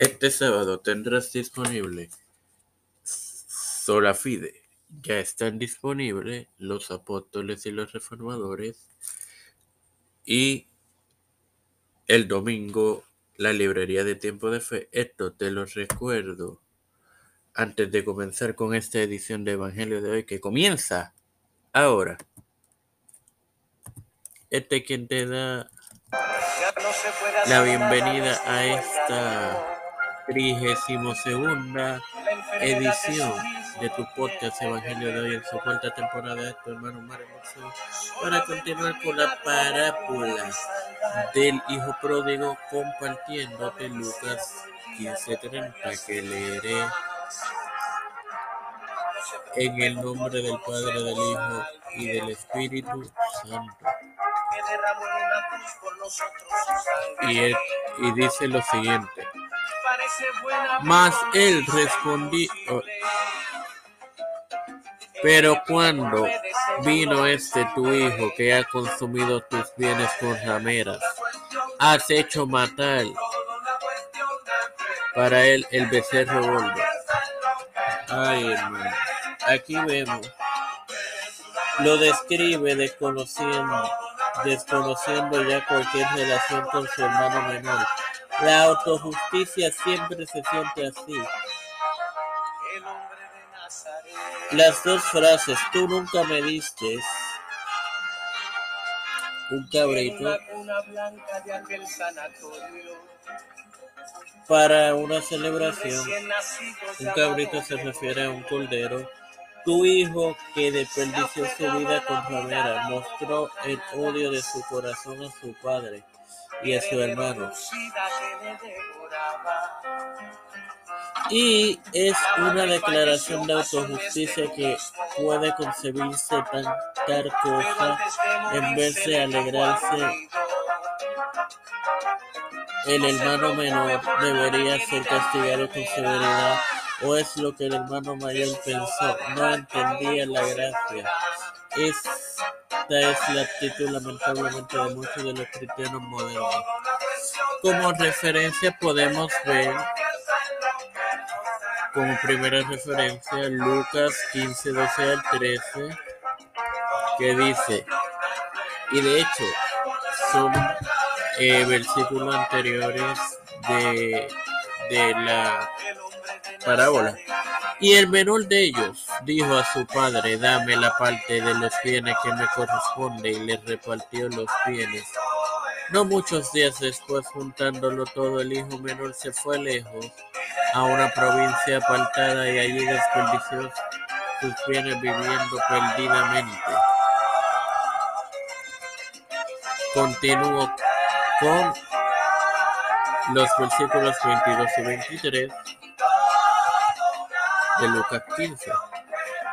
Este sábado tendrás disponible Sola Fide. Ya están disponibles los apóstoles y los reformadores. Y el domingo la librería de tiempo de fe. Esto te lo recuerdo antes de comenzar con esta edición de Evangelio de hoy que comienza ahora. Este es quien te da la bienvenida a esta trigésimo segunda edición de tu podcast Evangelio de hoy en su cuarta temporada de tu hermano Mario para continuar con la parábola del hijo pródigo compartiéndote Lucas 15:30 que leeré en el nombre del Padre, del Hijo y del Espíritu Santo. Y, y dice lo siguiente. Mas él respondió, pero cuando vino este tu hijo que ha consumido tus bienes con rameras, has hecho matar para él el becerro gordo. Ay, hermano, aquí vemos, lo describe desconociendo, desconociendo ya cualquier relación con su hermano menor. La autojusticia siempre se siente así. Las dos frases, tú nunca me diste un cabrito para una celebración. Un cabrito se refiere a un cordero. Tu hijo que desperdició su vida con ramera mostró el odio de su corazón a su padre y a su hermano. Y es una declaración de autojusticia que puede concebirse tan tal cosa en vez de alegrarse. El hermano menor debería ser castigado con severidad, o es lo que el hermano mayor pensó, no entendía la gracia. Es la actitud lamentablemente de muchos de los cristianos modernos. Como referencia podemos ver como primera referencia Lucas 15, 12 al 13, que dice, y de hecho son eh, versículos anteriores de, de la parábola. Y el menor de ellos dijo a su padre, dame la parte de los bienes que me corresponde, y le repartió los bienes. No muchos días después, juntándolo todo, el hijo menor se fue lejos a una provincia apartada y allí desperdició sus bienes viviendo perdidamente. Continúo con los versículos 22 y 23 de Lucas 15.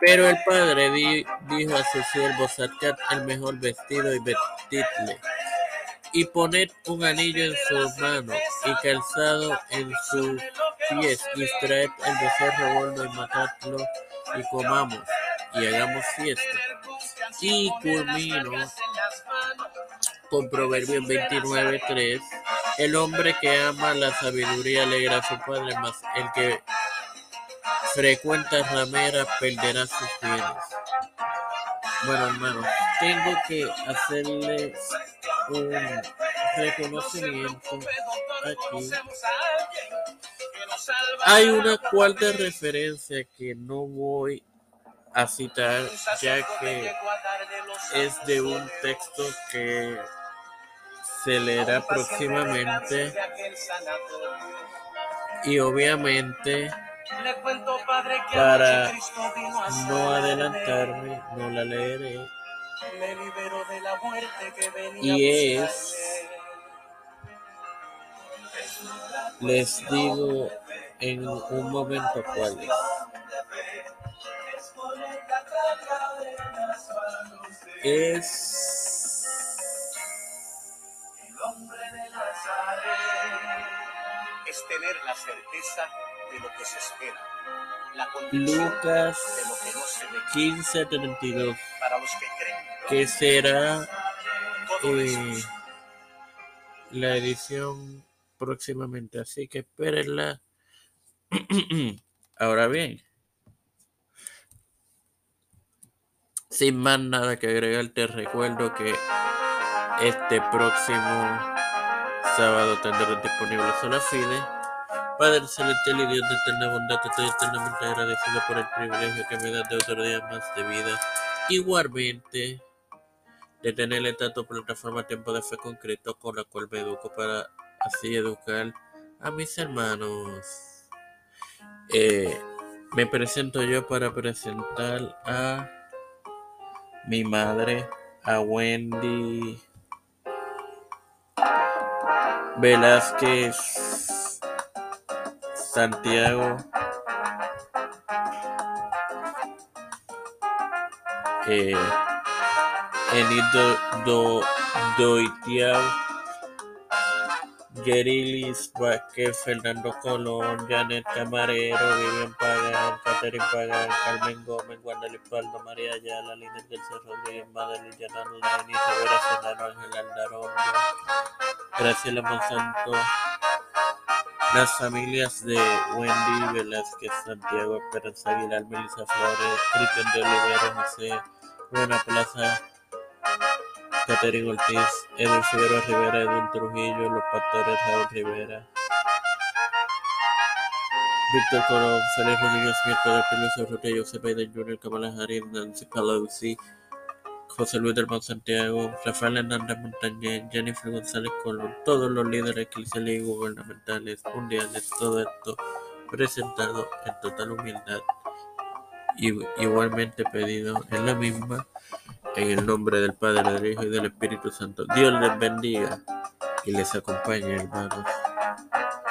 Pero el padre dijo a sus siervos, sacad el mejor vestido y vestidle, y poned un anillo en sus manos y calzado en sus pies, y traed el becerro gordo y matadlo, y comamos, y hagamos fiesta. Y culmino con Proverbios 29.3, el hombre que ama la sabiduría alegra a su padre, mas el que frecuenta ramera perderá sus bienes. Bueno, hermano, tengo que hacerles un reconocimiento aquí. Hay una cuarta referencia que no voy a citar ya que es de un texto que se leerá próximamente y obviamente para no adelantarme no la leeré. Y es les digo en un momento cuál es. Es es tener la certeza de lo que se espera. La Lucas de lo que no se ve. 15:32, Para los que creen, que será eh, la edición próximamente, así que espérenla. Ahora bien, sin más nada que agregar, te recuerdo que este próximo sábado tendré disponible Sola Fide. Padre celestial y Dios de eterna bondad, estoy eternamente agradecido por el privilegio que me das de otro día más de vida. Igualmente, de tener esta tu plataforma Tiempo de Fe Concreto con la cual me educo para así educar a mis hermanos. Eh, me presento yo para presentar a mi madre, a Wendy Velázquez Santiago. Eh, Enito do, Doitiao, Gerilis Vázquez, Fernando Colón, Janet Camarero, Vivian Pagan, Catherine Pagan, Carmen Gómez, Wanda Lipaldo, María Ayala, Lina García Rodríguez, Madeline Yanán Lani, Rivera Senano, Ángel Aldarondo, Graciela Monsanto, las familias de Wendy Velázquez, Santiago Esperanza Aguilar, Melissa Flores, Cristian de Olivera, José Buena Plaza, Ortiz, Edwin Figueroa Rivera, Edwin Trujillo, Los Pastores, Raúl Rivera, Víctor Colón, Félix Rodríguez Smith, Pedro Pérez Urrutia, José Biden Jr., Kamala Harris, Nancy Pelosi, José Luis del Santiago, Rafael Hernández Montañez, Jennifer González Colón, todos los líderes eclesiales y gubernamentales mundiales, todo esto presentado en total humildad y igualmente pedido en la misma en el nombre del Padre, del Hijo y del Espíritu Santo. Dios les bendiga y les acompañe, hermanos.